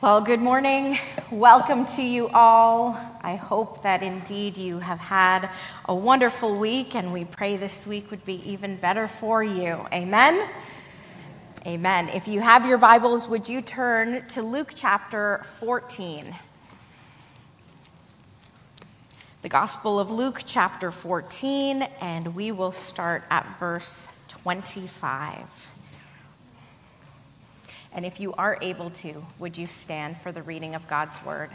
Well, good morning. Welcome to you all. I hope that indeed you have had a wonderful week, and we pray this week would be even better for you. Amen. Amen. If you have your Bibles, would you turn to Luke chapter 14? The Gospel of Luke chapter 14, and we will start at verse 25. And if you are able to, would you stand for the reading of God's word?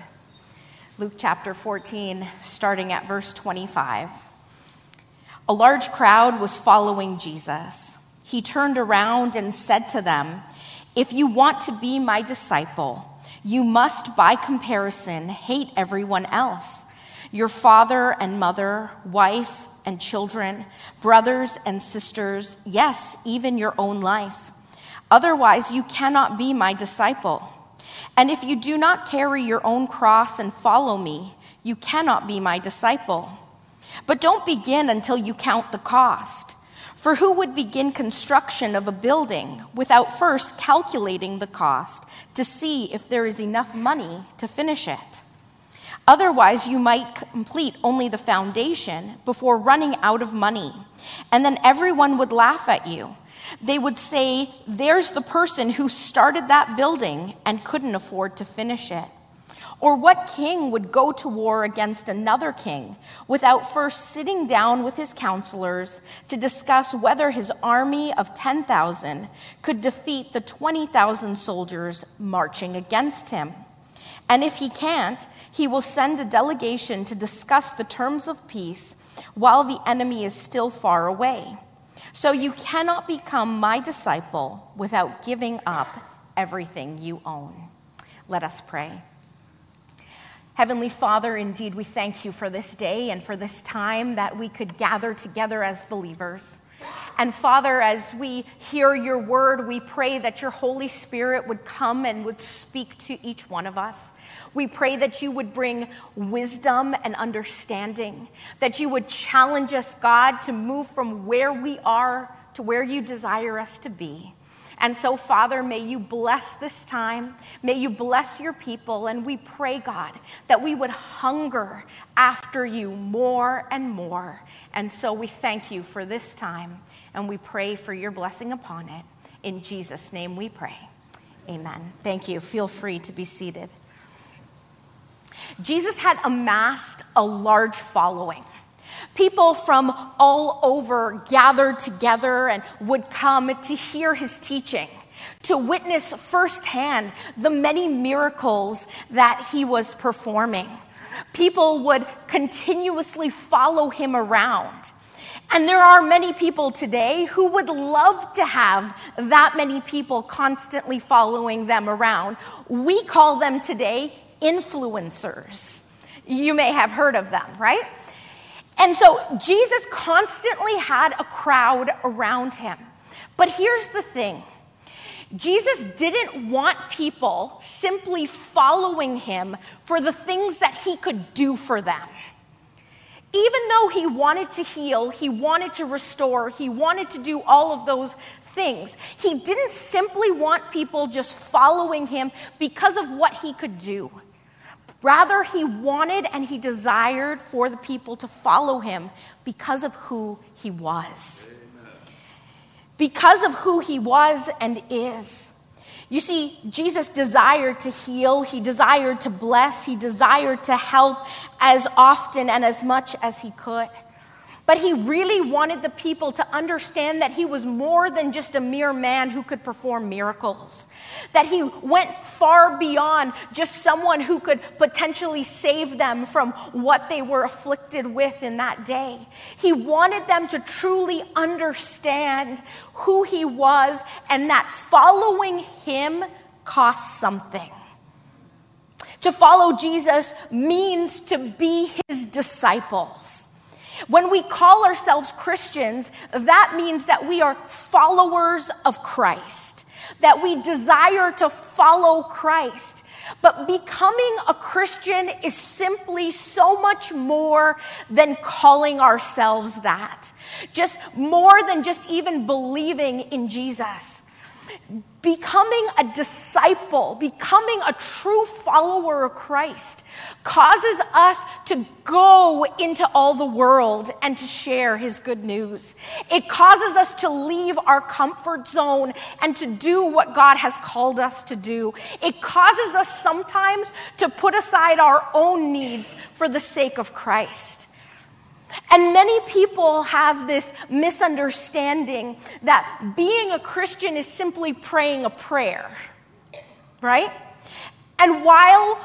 Luke chapter 14, starting at verse 25. A large crowd was following Jesus. He turned around and said to them, If you want to be my disciple, you must, by comparison, hate everyone else your father and mother, wife and children, brothers and sisters, yes, even your own life. Otherwise, you cannot be my disciple. And if you do not carry your own cross and follow me, you cannot be my disciple. But don't begin until you count the cost. For who would begin construction of a building without first calculating the cost to see if there is enough money to finish it? Otherwise, you might complete only the foundation before running out of money, and then everyone would laugh at you they would say, There's the person who started that building and couldn't afford to finish it. Or what king would go to war against another king without first sitting down with his counselors to discuss whether his army of 10,000 could defeat the 20,000 soldiers marching against him? And if he can't, he will send a delegation to discuss the terms of peace while the enemy is still far away. So you cannot become my disciple without giving up everything you own. Let us pray. Heavenly Father, indeed, we thank you for this day and for this time that we could gather together as believers. And Father, as we hear your word, we pray that your Holy Spirit would come and would speak to each one of us. We pray that you would bring wisdom and understanding, that you would challenge us, God, to move from where we are to where you desire us to be. And so, Father, may you bless this time. May you bless your people. And we pray, God, that we would hunger after you more and more. And so we thank you for this time and we pray for your blessing upon it. In Jesus' name we pray. Amen. Thank you. Feel free to be seated. Jesus had amassed a large following. People from all over gathered together and would come to hear his teaching, to witness firsthand the many miracles that he was performing. People would continuously follow him around. And there are many people today who would love to have that many people constantly following them around. We call them today influencers. You may have heard of them, right? And so Jesus constantly had a crowd around him. But here's the thing Jesus didn't want people simply following him for the things that he could do for them. Even though he wanted to heal, he wanted to restore, he wanted to do all of those things, he didn't simply want people just following him because of what he could do. Rather, he wanted and he desired for the people to follow him because of who he was. Because of who he was and is. You see, Jesus desired to heal, he desired to bless, he desired to help as often and as much as he could. But he really wanted the people to understand that he was more than just a mere man who could perform miracles. That he went far beyond just someone who could potentially save them from what they were afflicted with in that day. He wanted them to truly understand who he was and that following him costs something. To follow Jesus means to be his disciples. When we call ourselves Christians, that means that we are followers of Christ, that we desire to follow Christ. But becoming a Christian is simply so much more than calling ourselves that, just more than just even believing in Jesus. Becoming a disciple, becoming a true follower of Christ, causes us to go into all the world and to share his good news. It causes us to leave our comfort zone and to do what God has called us to do. It causes us sometimes to put aside our own needs for the sake of Christ. And many people have this misunderstanding that being a Christian is simply praying a prayer, right? And while,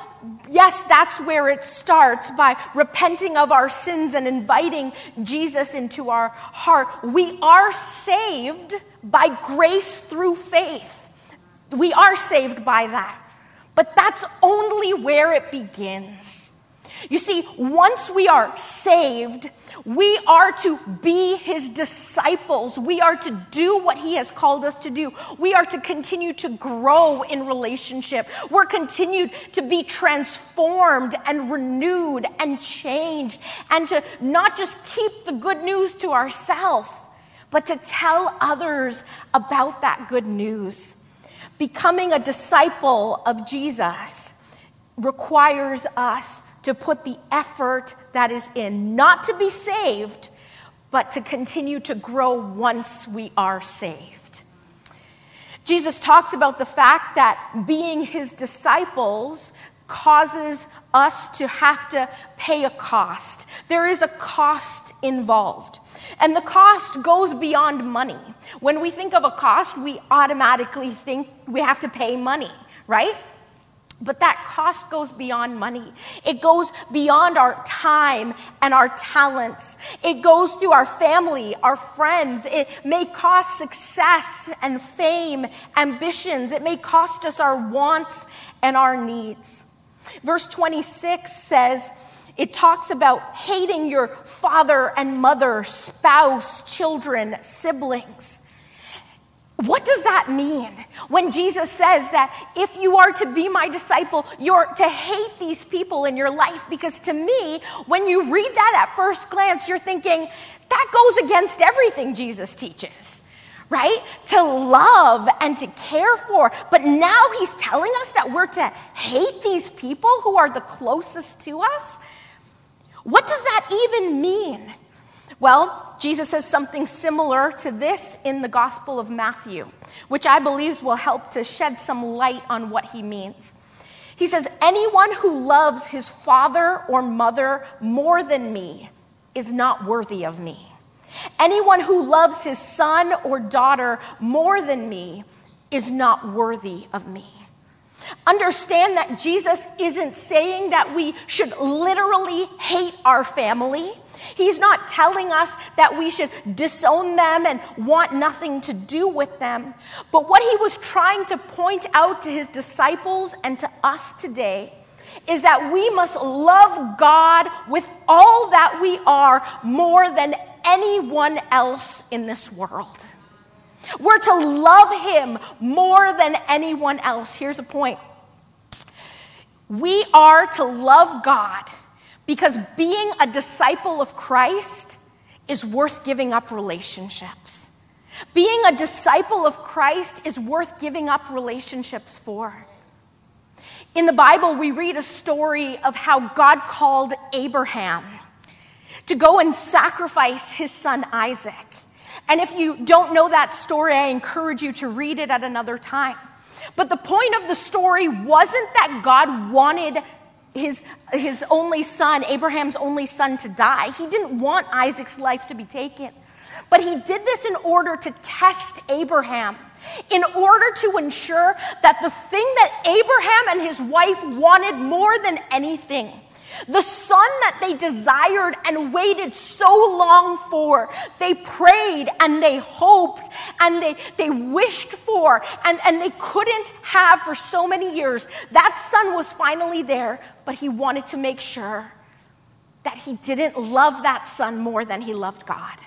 yes, that's where it starts by repenting of our sins and inviting Jesus into our heart, we are saved by grace through faith. We are saved by that. But that's only where it begins. You see, once we are saved, we are to be his disciples. We are to do what he has called us to do. We are to continue to grow in relationship. We're continued to be transformed and renewed and changed and to not just keep the good news to ourselves, but to tell others about that good news. Becoming a disciple of Jesus requires us to put the effort that is in not to be saved, but to continue to grow once we are saved. Jesus talks about the fact that being his disciples causes us to have to pay a cost. There is a cost involved. And the cost goes beyond money. When we think of a cost, we automatically think we have to pay money, right? But that cost goes beyond money. It goes beyond our time and our talents. It goes through our family, our friends. It may cost success and fame, ambitions. It may cost us our wants and our needs. Verse 26 says, it talks about hating your father and mother, spouse, children, siblings. What does that mean when Jesus says that if you are to be my disciple, you're to hate these people in your life? Because to me, when you read that at first glance, you're thinking, that goes against everything Jesus teaches, right? To love and to care for. But now he's telling us that we're to hate these people who are the closest to us. What does that even mean? Well, Jesus says something similar to this in the Gospel of Matthew, which I believe will help to shed some light on what he means. He says, Anyone who loves his father or mother more than me is not worthy of me. Anyone who loves his son or daughter more than me is not worthy of me. Understand that Jesus isn't saying that we should literally hate our family. He's not telling us that we should disown them and want nothing to do with them. But what he was trying to point out to his disciples and to us today is that we must love God with all that we are more than anyone else in this world. We're to love him more than anyone else. Here's a point we are to love God because being a disciple of Christ is worth giving up relationships. Being a disciple of Christ is worth giving up relationships for. In the Bible, we read a story of how God called Abraham to go and sacrifice his son Isaac. And if you don't know that story, I encourage you to read it at another time. But the point of the story wasn't that God wanted his, his only son, Abraham's only son, to die. He didn't want Isaac's life to be taken. But he did this in order to test Abraham, in order to ensure that the thing that Abraham and his wife wanted more than anything the son that they desired and waited so long for, they prayed and they hoped and they, they wished for and, and they couldn't have for so many years. That son was finally there, but he wanted to make sure that he didn't love that son more than he loved God.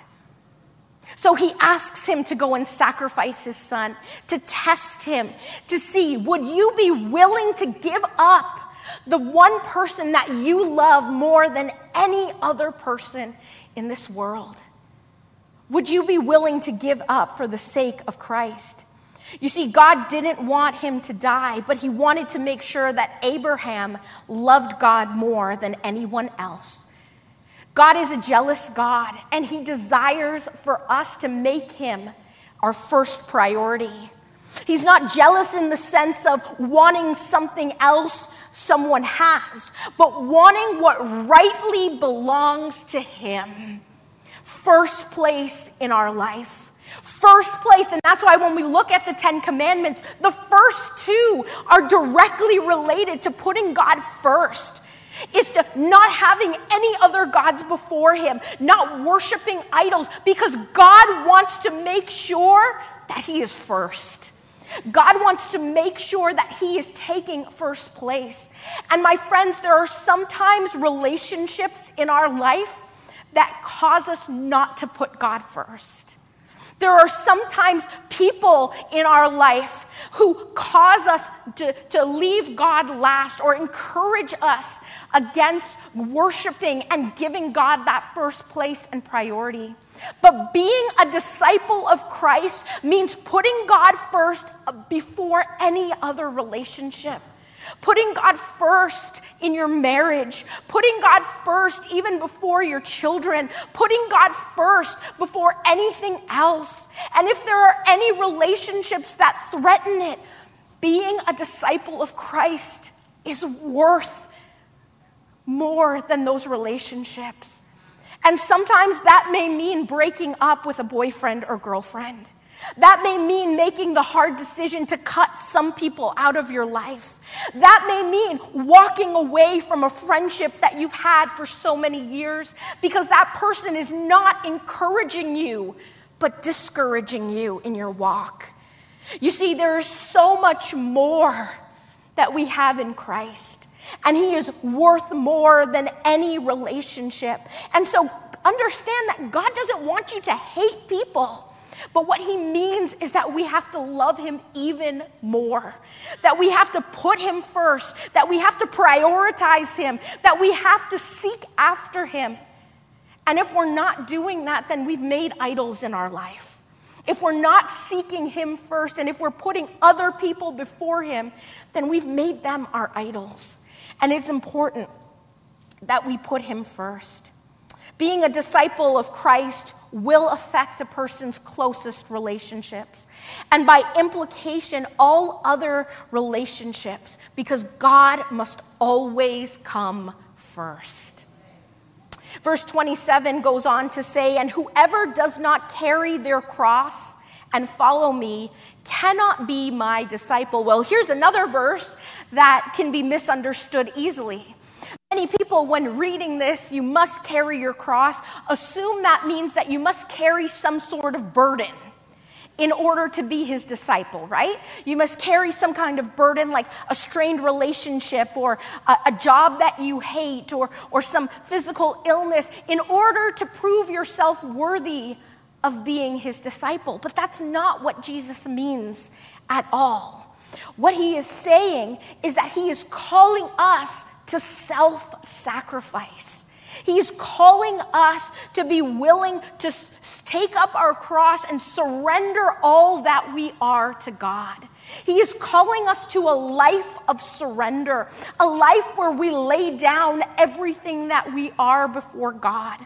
So he asks him to go and sacrifice his son, to test him, to see, would you be willing to give up the one person that you love more than any other person in this world? Would you be willing to give up for the sake of Christ? You see, God didn't want him to die, but he wanted to make sure that Abraham loved God more than anyone else. God is a jealous God, and he desires for us to make him our first priority. He's not jealous in the sense of wanting something else someone has, but wanting what rightly belongs to him. First place in our life. First place, and that's why when we look at the Ten Commandments, the first two are directly related to putting God first is to not having any other gods before him, not worshiping idols, because God wants to make sure that he is first. God wants to make sure that He is taking first place. And my friends, there are sometimes relationships in our life that cause us not to put God first. There are sometimes people in our life who cause us to, to leave God last or encourage us against worshiping and giving God that first place and priority. But being a disciple of Christ means putting God first before any other relationship. Putting God first in your marriage, putting God first even before your children, putting God first before anything else. And if there are any relationships that threaten it, being a disciple of Christ is worth more than those relationships. And sometimes that may mean breaking up with a boyfriend or girlfriend. That may mean making the hard decision to cut some people out of your life. That may mean walking away from a friendship that you've had for so many years because that person is not encouraging you, but discouraging you in your walk. You see, there is so much more that we have in Christ, and He is worth more than any relationship. And so understand that God doesn't want you to hate people. But what he means is that we have to love him even more, that we have to put him first, that we have to prioritize him, that we have to seek after him. And if we're not doing that, then we've made idols in our life. If we're not seeking him first, and if we're putting other people before him, then we've made them our idols. And it's important that we put him first. Being a disciple of Christ will affect a person's closest relationships, and by implication, all other relationships, because God must always come first. Verse 27 goes on to say, And whoever does not carry their cross and follow me cannot be my disciple. Well, here's another verse that can be misunderstood easily. Many people, when reading this, you must carry your cross, assume that means that you must carry some sort of burden in order to be his disciple, right? You must carry some kind of burden like a strained relationship or a, a, job that you hate or, or some physical illness in order to prove yourself worthy of being his disciple. But that's not what Jesus means at all. What he is saying is that he is calling us to self sacrifice. He's calling us to be willing to take up our cross and surrender all that we are to God. He is calling us to a life of surrender, a life where we lay down everything that we are before God.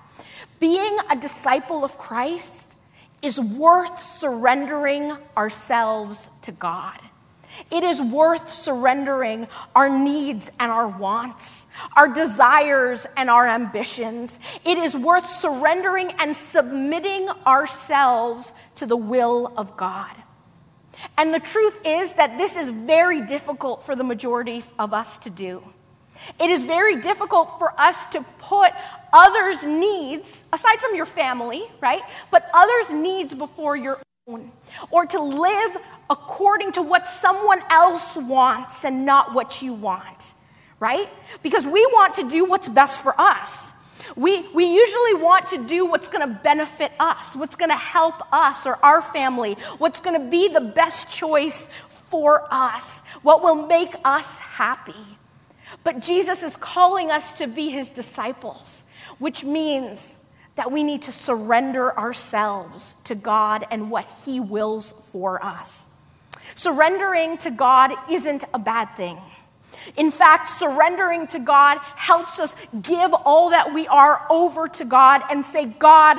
Being a disciple of Christ is worth surrendering ourselves to God. It is worth surrendering our needs and our wants, our desires and our ambitions. It is worth surrendering and submitting ourselves to the will of God. And the truth is that this is very difficult for the majority of us to do. It is very difficult for us to put others' needs, aside from your family, right? But others' needs before your own, or to live according to what someone else wants and not what you want, right? Because we want to do what's best for us. We, we usually want to do what's going to benefit us, what's going to help us or our family, what's going to be the best choice for us, what will make us happy. But Jesus is calling us to be his disciples, which means that we need to surrender ourselves to God and what he wills for us. Surrendering to God isn't a bad thing. In fact, surrendering to God helps us give all that we are over to God and say, God,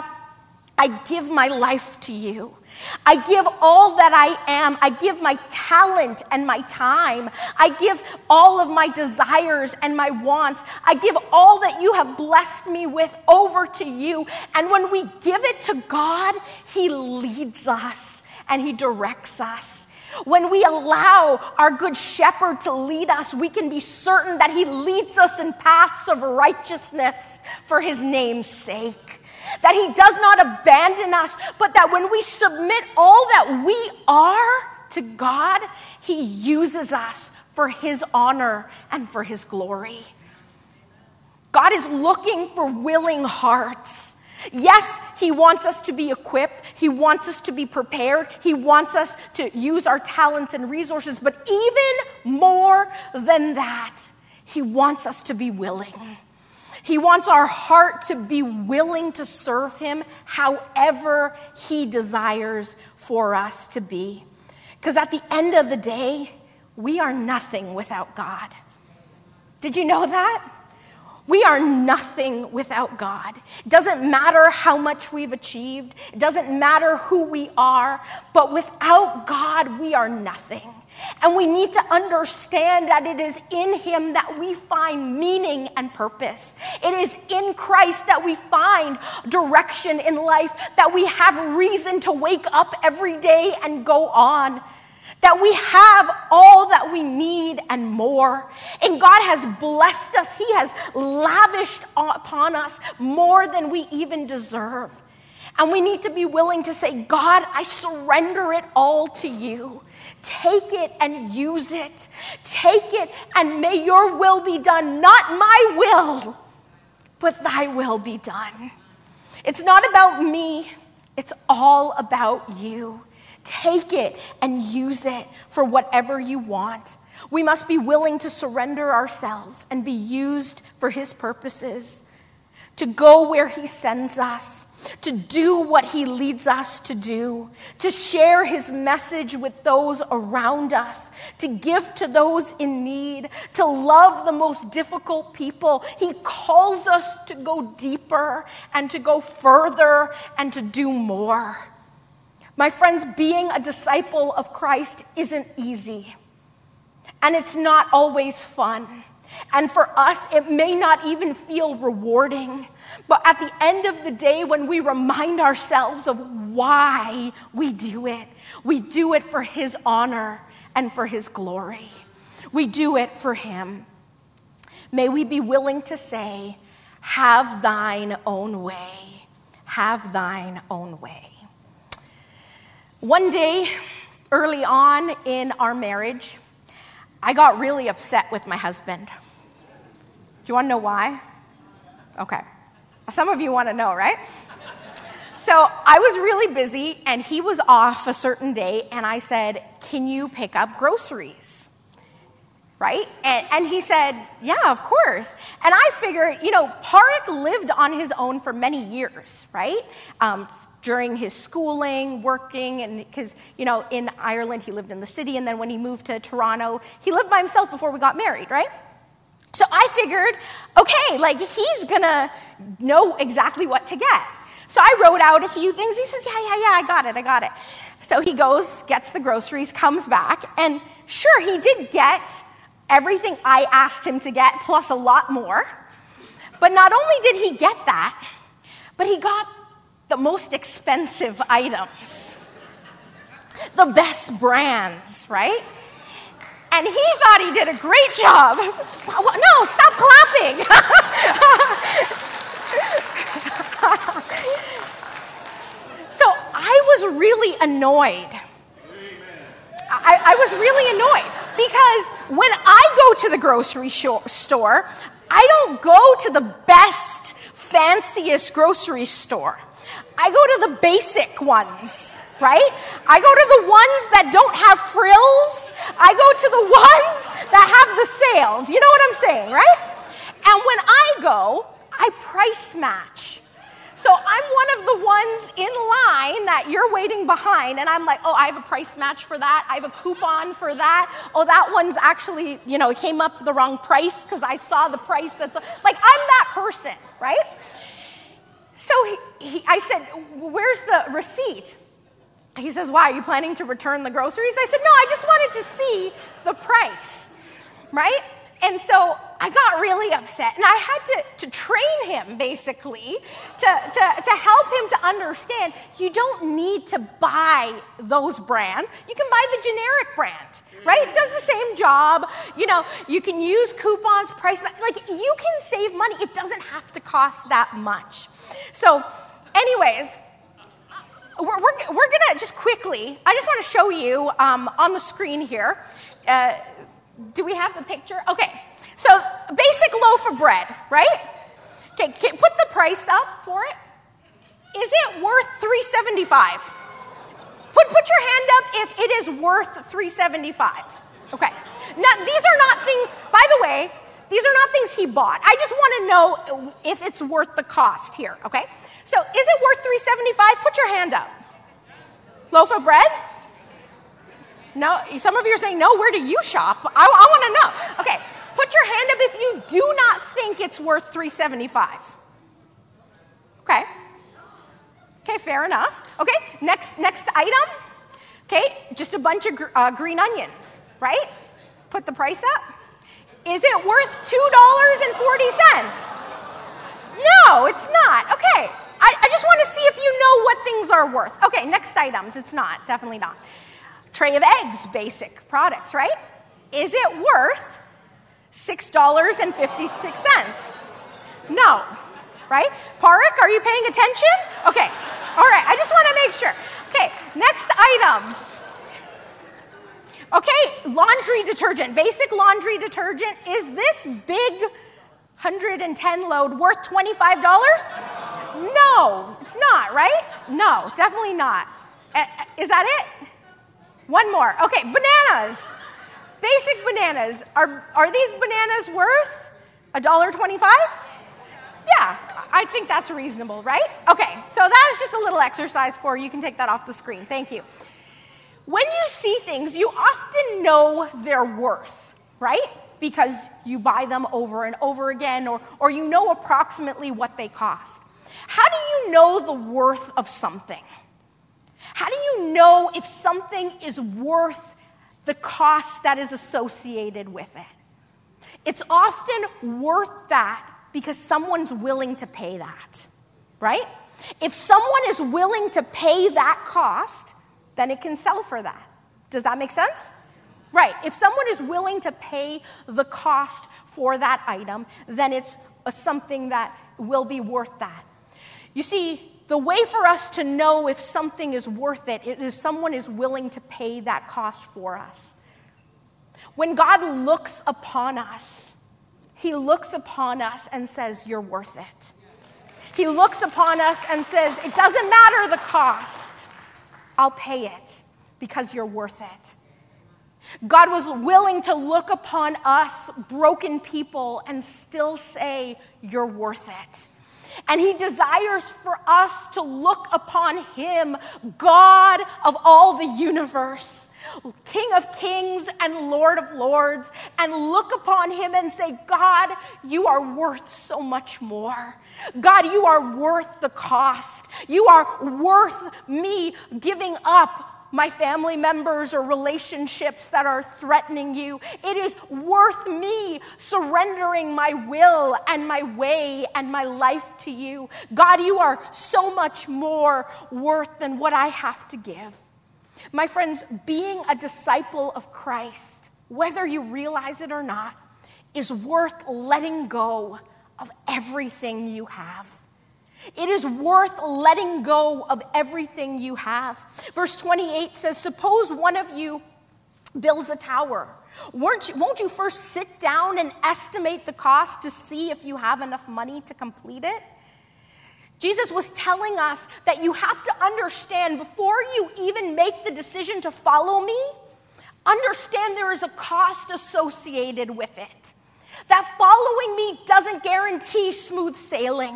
I give my life to you. I give all that I am. I give my talent and my time. I give all of my desires and my wants. I give all that you have blessed me with over to you. And when we give it to God, He leads us and He directs us. When we allow our good shepherd to lead us, we can be certain that he leads us in paths of righteousness for his name's sake. That he does not abandon us, but that when we submit all that we are to God, he uses us for his honor and for his glory. God is looking for willing hearts. Yes, He wants us to be equipped. He wants us to be prepared. He wants us to use our talents and resources. But even more than that, He wants us to be willing. He wants our heart to be willing to serve Him however He desires for us to be. Because at the end of the day, we are nothing without God. Did you know that? We are nothing without God. It doesn't matter how much we've achieved, it doesn't matter who we are, but without God, we are nothing. And we need to understand that it is in Him that we find meaning and purpose. It is in Christ that we find direction in life, that we have reason to wake up every day and go on that we have all that we need and more. And God has blessed us, He has lavished upon us more than we even deserve. And we need to be willing to say, God, I surrender it all to you. Take it and use it. Take it and may your will be done, not my will, but thy will be done. It's not about me, it's all about you. Take it and use it for whatever you want. We must be willing to surrender ourselves and be used for His purposes, to go where He sends us, to do what He leads us to do, to share His message with those around us, to give to those in need, to love the most difficult people. He calls us to go deeper and to go further and to do more. My friends, being a disciple of Christ isn't easy, and it's not always fun. And for us, it may not even feel rewarding. But at the end of the day, when we remind ourselves of why we do it, we do it for His honor and for His glory. We do it for Him. May we be willing to say, Have thine own way. Have thine own way. One day, early on in our marriage, I got really upset with my husband. Do you want to know why? Okay. Some of you want to know, right? So I was really busy and he was off a certain day, and I said, Can you pick up groceries? Right? And, and he said, Yeah, of course. And I figured, you know, Parik lived on his own for many years, right? Um, during his schooling, working, and because, you know, in Ireland, he lived in the city, and then when he moved to Toronto, he lived by himself before we got married, right? So I figured, okay, like he's gonna know exactly what to get. So I wrote out a few things. He says, yeah, yeah, yeah, I got it, I got it. So he goes, gets the groceries, comes back, and sure, he did get everything I asked him to get, plus a lot more. But not only did he get that, but he got the most expensive items, the best brands, right? And he thought he did a great job. No, stop clapping. so I was really annoyed. I, I, was really annoyed because when I go to the grocery store, I don't go to the best, fanciest grocery store. I go to the basic ones, right? I go to the ones that don't have frills. I go to the ones that have the sales. You know what I'm saying, right? And when I go, I price match. So I'm one of the ones in line that you're waiting behind, and I'm like, oh, I have a price match for that. I have a coupon for that. Oh, that one's actually, you know, it came up the wrong price because I saw the price that's like, I'm that person, right? So he, he, I said, where's the receipt? He says, why, are you planning to return the groceries? I said, no, I just wanted to see the price, right? And so I got really upset, and I had to, to train him basically to, to, to help him to understand you don't need to buy those brands. You can buy the generic brand, right? It does the same job. You know, you can use coupons, price, like you can save money. It doesn't have to cost that much. So, anyways, we're, we're, we're gonna just quickly, I just wanna show you um, on the screen here. Uh, do we have the picture? Okay, so basic loaf of bread, right? Okay, put the price up for it. Is it worth 375? Put, put your hand up if it is worth 375. Okay. Now, these are not things, by the way, these are not things he bought. I just want to know if it's worth the cost here, okay? So, is it worth 375? Put your hand up. Loaf of bread? No, some of you are saying, no, where do you shop? I, I want to know. Okay, put your hand up if you do not think it's worth 375. Okay. Okay, fair enough. Okay, next next item. Okay, just a bunch of gr- uh, green onions, right? Put the price up. Is it worth $2.40? No, it's not. Okay, I, I just want to see if you know what things are worth. Okay, next items. It's not, definitely not tray of eggs, basic products, right? Is it worth $6.56? No, right? Parik, are you paying attention? Okay, all right, I just want to make sure. Okay, next item. Okay, laundry detergent, basic laundry detergent. Is this big 110 load worth $25? No, it's not, right? No, definitely not. Eh, eh, is that it? One more. Okay, bananas. Basic bananas. Are, are these bananas worth $1.25? Yeah, I think that's reasonable, right? Okay, so that is just a little exercise for you. You can take that off the screen. Thank you. When you see things, you often know their worth, right? Because you buy them over and over again, or, or you know approximately what they cost. How do you know the worth of something? How do you know if something is worth the cost that is associated with it? It's often worth that because someone's willing to pay that, right? If someone is willing to pay that cost, then it can sell for that. Does that make sense? Right. If someone is willing to pay the cost for that item, then it's something that will be worth that. You see, the way for us to know if something is worth it is someone is willing to pay that cost for us. When God looks upon us, He looks upon us and says, You're worth it. He looks upon us and says, It doesn't matter the cost, I'll pay it because you're worth it. God was willing to look upon us, broken people, and still say, You're worth it. And he desires for us to look upon him, God of all the universe, King of kings and Lord of lords, and look upon him and say, God, you are worth so much more. God, you are worth the cost. You are worth me giving up my family members or relationships that are threatening you. It is worth me surrendering my will and my way and my life to you. God, you are so much more worth than what I have to give. My friends, being a disciple of Christ, whether you realize it or not, is worth letting go of everything you have. It is worth letting go of everything you have. Verse 28 says, Suppose one of you builds a tower. Won't you, won't you first sit down and estimate the cost to see if you have enough money to complete it? Jesus was telling us that you have to understand before you even make the decision to follow me, understand there is a cost associated with it. That following me doesn't guarantee smooth sailing.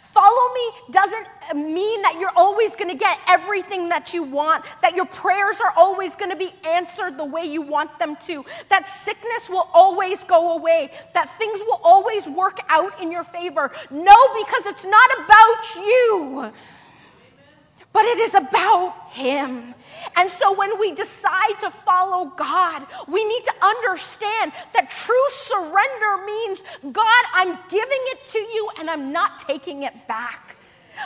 Follow me doesn't mean that you're always going to get everything that you want, that your prayers are always going to be answered the way you want them to, that sickness will always go away, that things will always work out in your favor. No, because it's not about you but it is about Him. And so when we decide to follow God, we need to understand that true surrender means God, I'm giving it to you and I'm not taking it back.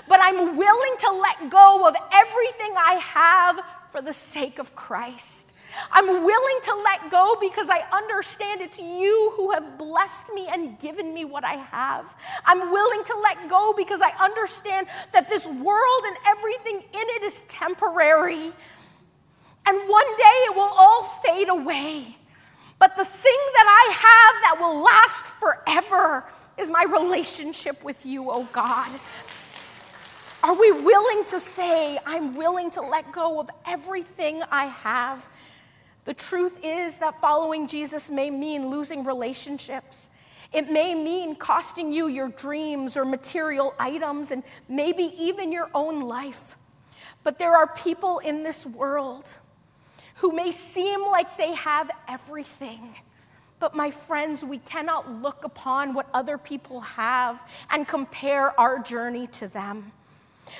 But I'm willing to let go of everything I have for the sake of Christ. I'm willing to let go because I understand it's you who have blessed me and given me what I have. I'm willing to let go because I understand that this world and everything in it is temporary. And one day it will all fade away. But the thing that I have that will last forever is my relationship with you, oh God. Are we willing to say, I'm willing to let go of everything I have? The truth is that following Jesus may mean losing relationships. It may mean costing you your dreams or material items and maybe even your own life. But there are people in this world who may seem like they have everything. But, my friends, we cannot look upon what other people have and compare our journey to them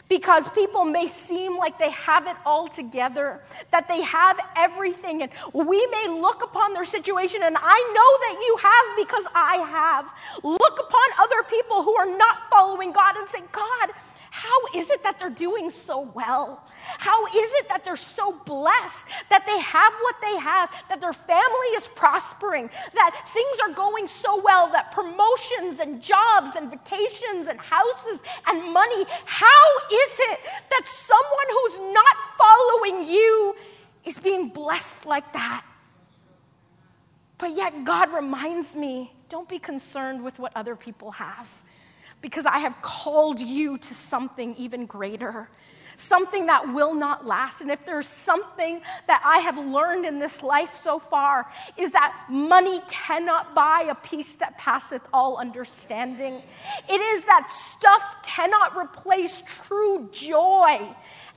because people may seem like they have it all together, that they have everything, and we may look upon their situation, and I know that you have because I have. Look upon other people who are not following God and say, God, how is it that they're doing so well? How is it that they're so blessed, that they have what they have, that their family is prospering, that things are going so well, that promotions and jobs and vacations and houses and money, how is it that someone who's not following you is being blessed like that? But yet, God reminds me don't be concerned with what other people have because I have called you to something even greater, something that will not last. And if there's something that I have learned in this life so far, is that money cannot buy a peace that passeth all understanding. It is that stuff cannot replace true joy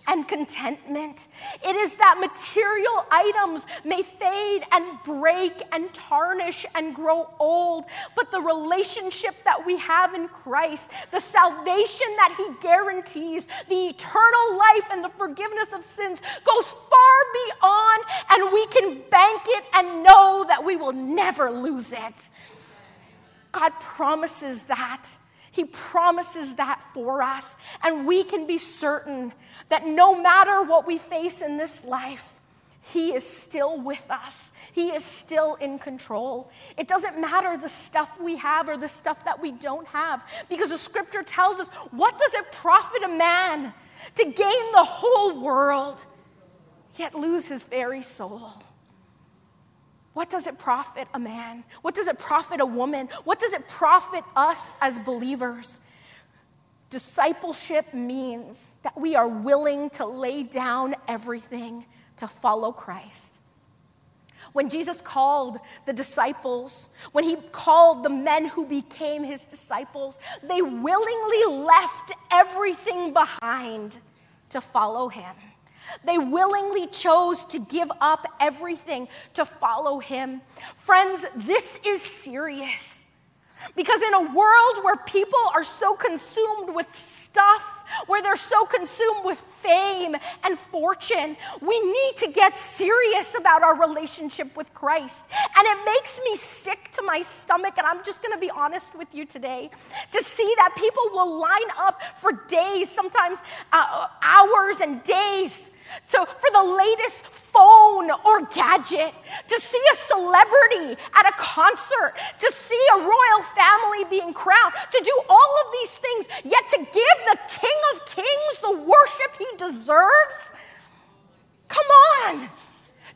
and contentment. It is that material items may fade and break and tarnish and grow old, but the relationship that we have in Christ, the salvation that He guarantees, the eternal life and the forgiveness of sins goes far beyond, and we can bank it and know that we will never lose it. God promises that. He promises that for us. And we can be certain that no matter what we face in this life, he is still with us. He is still in control. It doesn't matter the stuff we have or the stuff that we don't have, because the scripture tells us what does it profit a man to gain the whole world, yet lose his very soul? What does it profit a man? What does it profit a woman? What does it profit us as believers? Discipleship means that we are willing to lay down everything to follow Christ. When Jesus called the disciples, when he called the men who became his disciples, they willingly left everything behind to follow him. They willingly chose to give up everything to follow him. Friends, this is serious. Because in a world where people are so consumed with stuff, where they're so consumed with fame and fortune, we need to get serious about our relationship with Christ. And it makes me sick to my stomach, and I'm just gonna be honest with you today, to see that people will line up for days, sometimes uh, hours and days to, for the latest phone or gadget, to see a celebrity at a concert, to see a royal family being crowned, to do all of these things, yet to give the King of Kings the worship he deserves? Come on.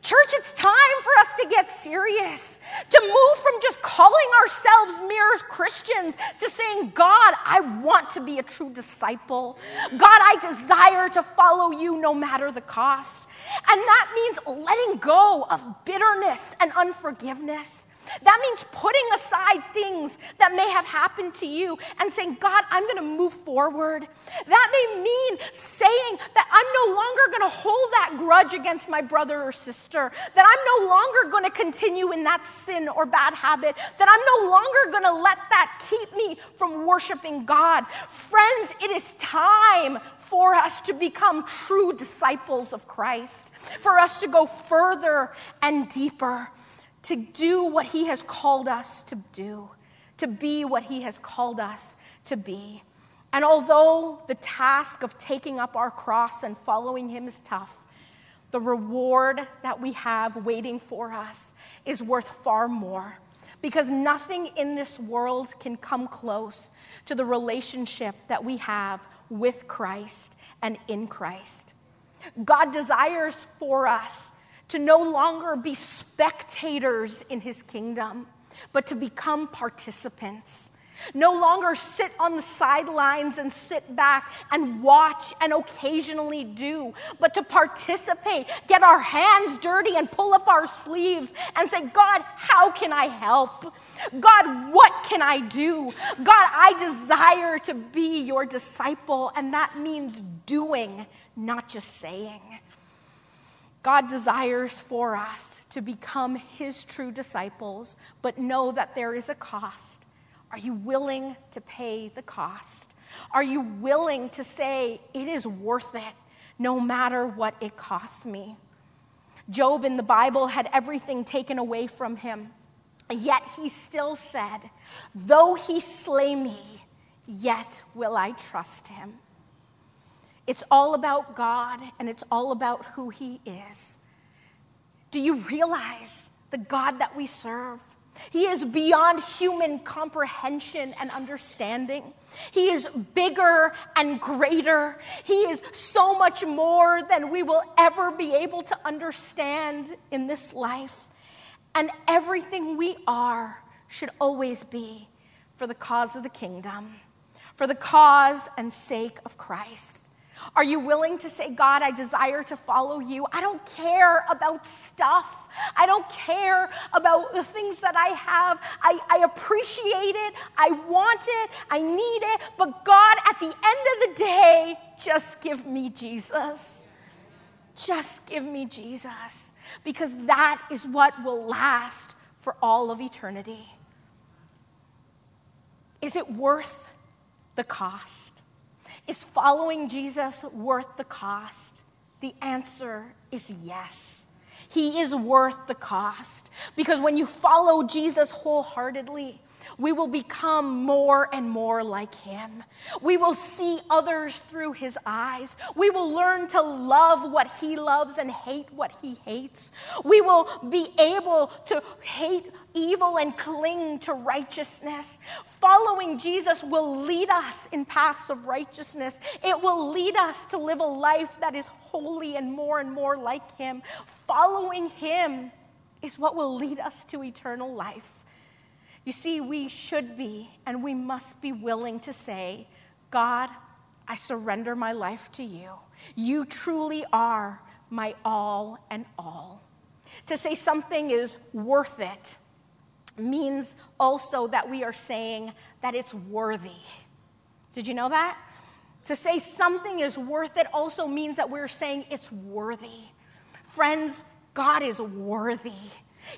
Church, it's time for us to get serious, to move from just calling ourselves mere Christians to saying, God, I want to be a true disciple. God, I desire to follow you no matter the cost. And that means letting go of bitterness and unforgiveness. That means putting aside things that may have happened to you and saying, God, I'm going to move forward. That may mean saying that I'm no longer going to hold that grudge against my brother or sister, that I'm no longer going to continue in that sin or bad habit, that I'm no longer going to let that keep me from worshiping God. Friends, it is time for us to become true disciples of Christ, for us to go further and deeper to do what He has called us to do, to be what He has called us to be. And although the task of taking up our cross and following Him is tough, the reward that we have waiting for us is worth far more because nothing in this world can come close to the relationship that we have with Christ and in Christ. God desires for us to no longer be spectators in his kingdom, but to become participants. No longer sit on the sidelines and sit back and watch and occasionally do, but to participate, get our hands dirty and pull up our sleeves and say, God, how can I help? God, what can I do? God, I desire to be your disciple, and that means doing, not just saying. God desires for us to become his true disciples, but know that there is a cost. Are you willing to pay the cost? Are you willing to say, it is worth it, no matter what it costs me? Job in the Bible had everything taken away from him, yet he still said, Though he slay me, yet will I trust him. It's all about God and it's all about who He is. Do you realize the God that we serve? He is beyond human comprehension and understanding. He is bigger and greater. He is so much more than we will ever be able to understand in this life. And everything we are should always be for the cause of the kingdom, for the cause and sake of Christ. Are you willing to say, God, I desire to follow you? I don't care about stuff. I don't care about the things that I have. I, I appreciate it. I want it. I need it. But God, at the end of the day, just give me Jesus. Just give me Jesus. Because that is what will last for all of eternity. Is it worth the cost? Is following Jesus worth the cost? The answer is yes. He is worth the cost. Because when you follow Jesus wholeheartedly, we will become more and more like him. We will see others through his eyes. We will learn to love what he loves and hate what he hates. We will be able to hate evil and cling to righteousness. Following Jesus will lead us in paths of righteousness. It will lead us to live a life that is holy and more and more like him. Following him is what will lead us to eternal life. You see, we should be and we must be willing to say, God, I surrender my life to you. You truly are my all and all. To say something is worth it means also that we are saying that it's worthy. Did you know that? To say something is worth it also means that we're saying it's worthy. Friends, God is worthy.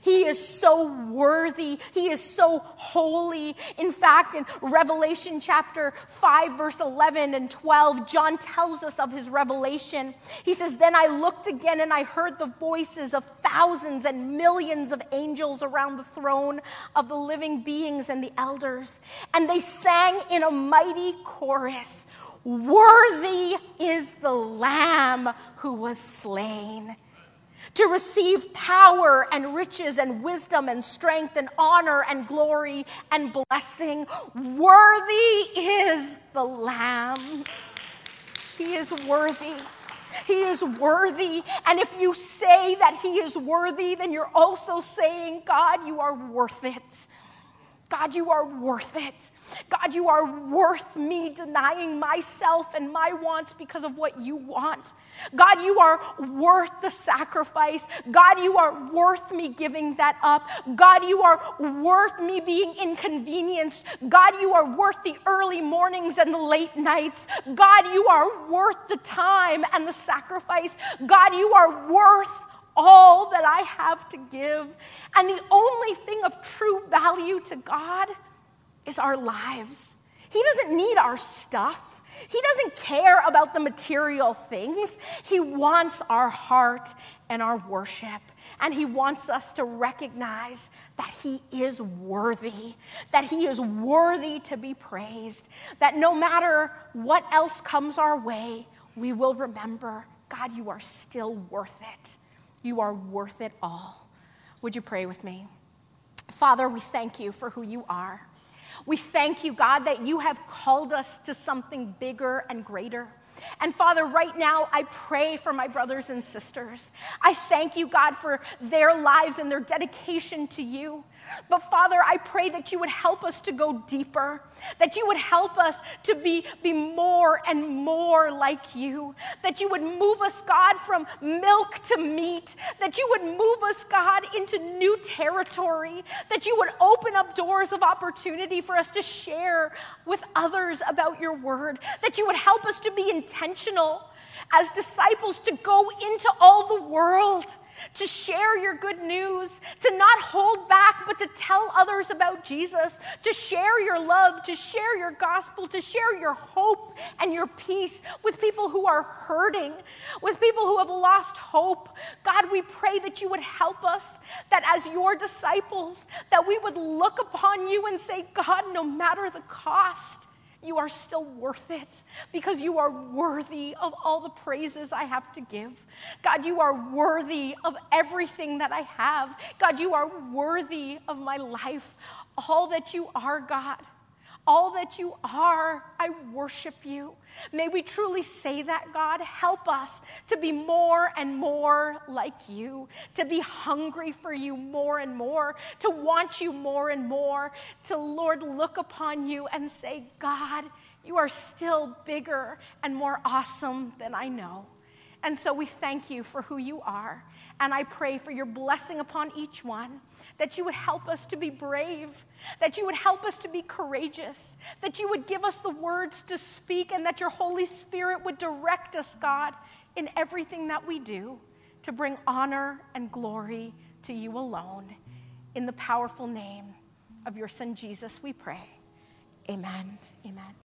He is so worthy. He is so holy. In fact, in Revelation chapter 5, verse 11 and 12, John tells us of his revelation. He says, Then I looked again and I heard the voices of thousands and millions of angels around the throne of the living beings and the elders. And they sang in a mighty chorus Worthy is the Lamb who was slain to receive power and riches and wisdom and strength and honor and glory and blessing. Worthy is the Lamb. He is worthy. He is worthy. And if you say that He is worthy, then you're also saying, God, you are worth it. God, you are worth it. God, you are worth me denying myself and my wants because of what you want. God, you are worth the sacrifice. God, you are worth me giving that up. God, you are worth me being inconvenienced. God, you are worth the early mornings and the late nights. God, you are worth the time and the sacrifice. God, you are worth all that I have to give. And the only thing of true value to God is our lives. He doesn't need our stuff. He doesn't care about the material things. He wants our heart and our worship. And He wants us to recognize that He is worthy, that He is worthy to be praised, that no matter what else comes our way, we will remember God, you are still worth it. You are worth it all. Would you pray with me? Father, we thank you for who you are. We thank you, God, that you have called us to something bigger and greater. And Father, right now, I pray for my brothers and sisters. I thank you, God, for their lives and their dedication to you. But Father, I pray that you would help us to go deeper, that you would help us to be, be more and more like you, that you would move us, God, from milk to meat, that you would move us, God, into new territory, that you would open up doors of opportunity for us to share with others about your word, that you would help us to be intentional as disciples to go into all the world to share your good news, to not hold back, but to tell others about Jesus, to share your love, to share your gospel, to share your hope and your peace with people who are hurting, with people who have lost hope. God, we pray that you would help us, that as your disciples, that we would look upon you and say, God, no matter the cost, you are still worth it because you are worthy of all the praises I have to give. God, you are worthy of everything that I have. God, you are worthy of my life, all that you are, God all that you are. I worship you. May we truly say that, God. Help us to be more and more like you, to be hungry for you more and more, to want you more and more, to, Lord, look upon you and say, God, you are still bigger and more awesome than I know. And so we thank you for who you are. And I pray for your blessing upon each one, that you would help us to be brave, that you would help us to be courageous, that you would give us the words to speak, and that your Holy Spirit would direct us, God, in everything that we do to bring honor and glory to you alone. In the powerful name of your Son Jesus, we pray. Amen. Amen.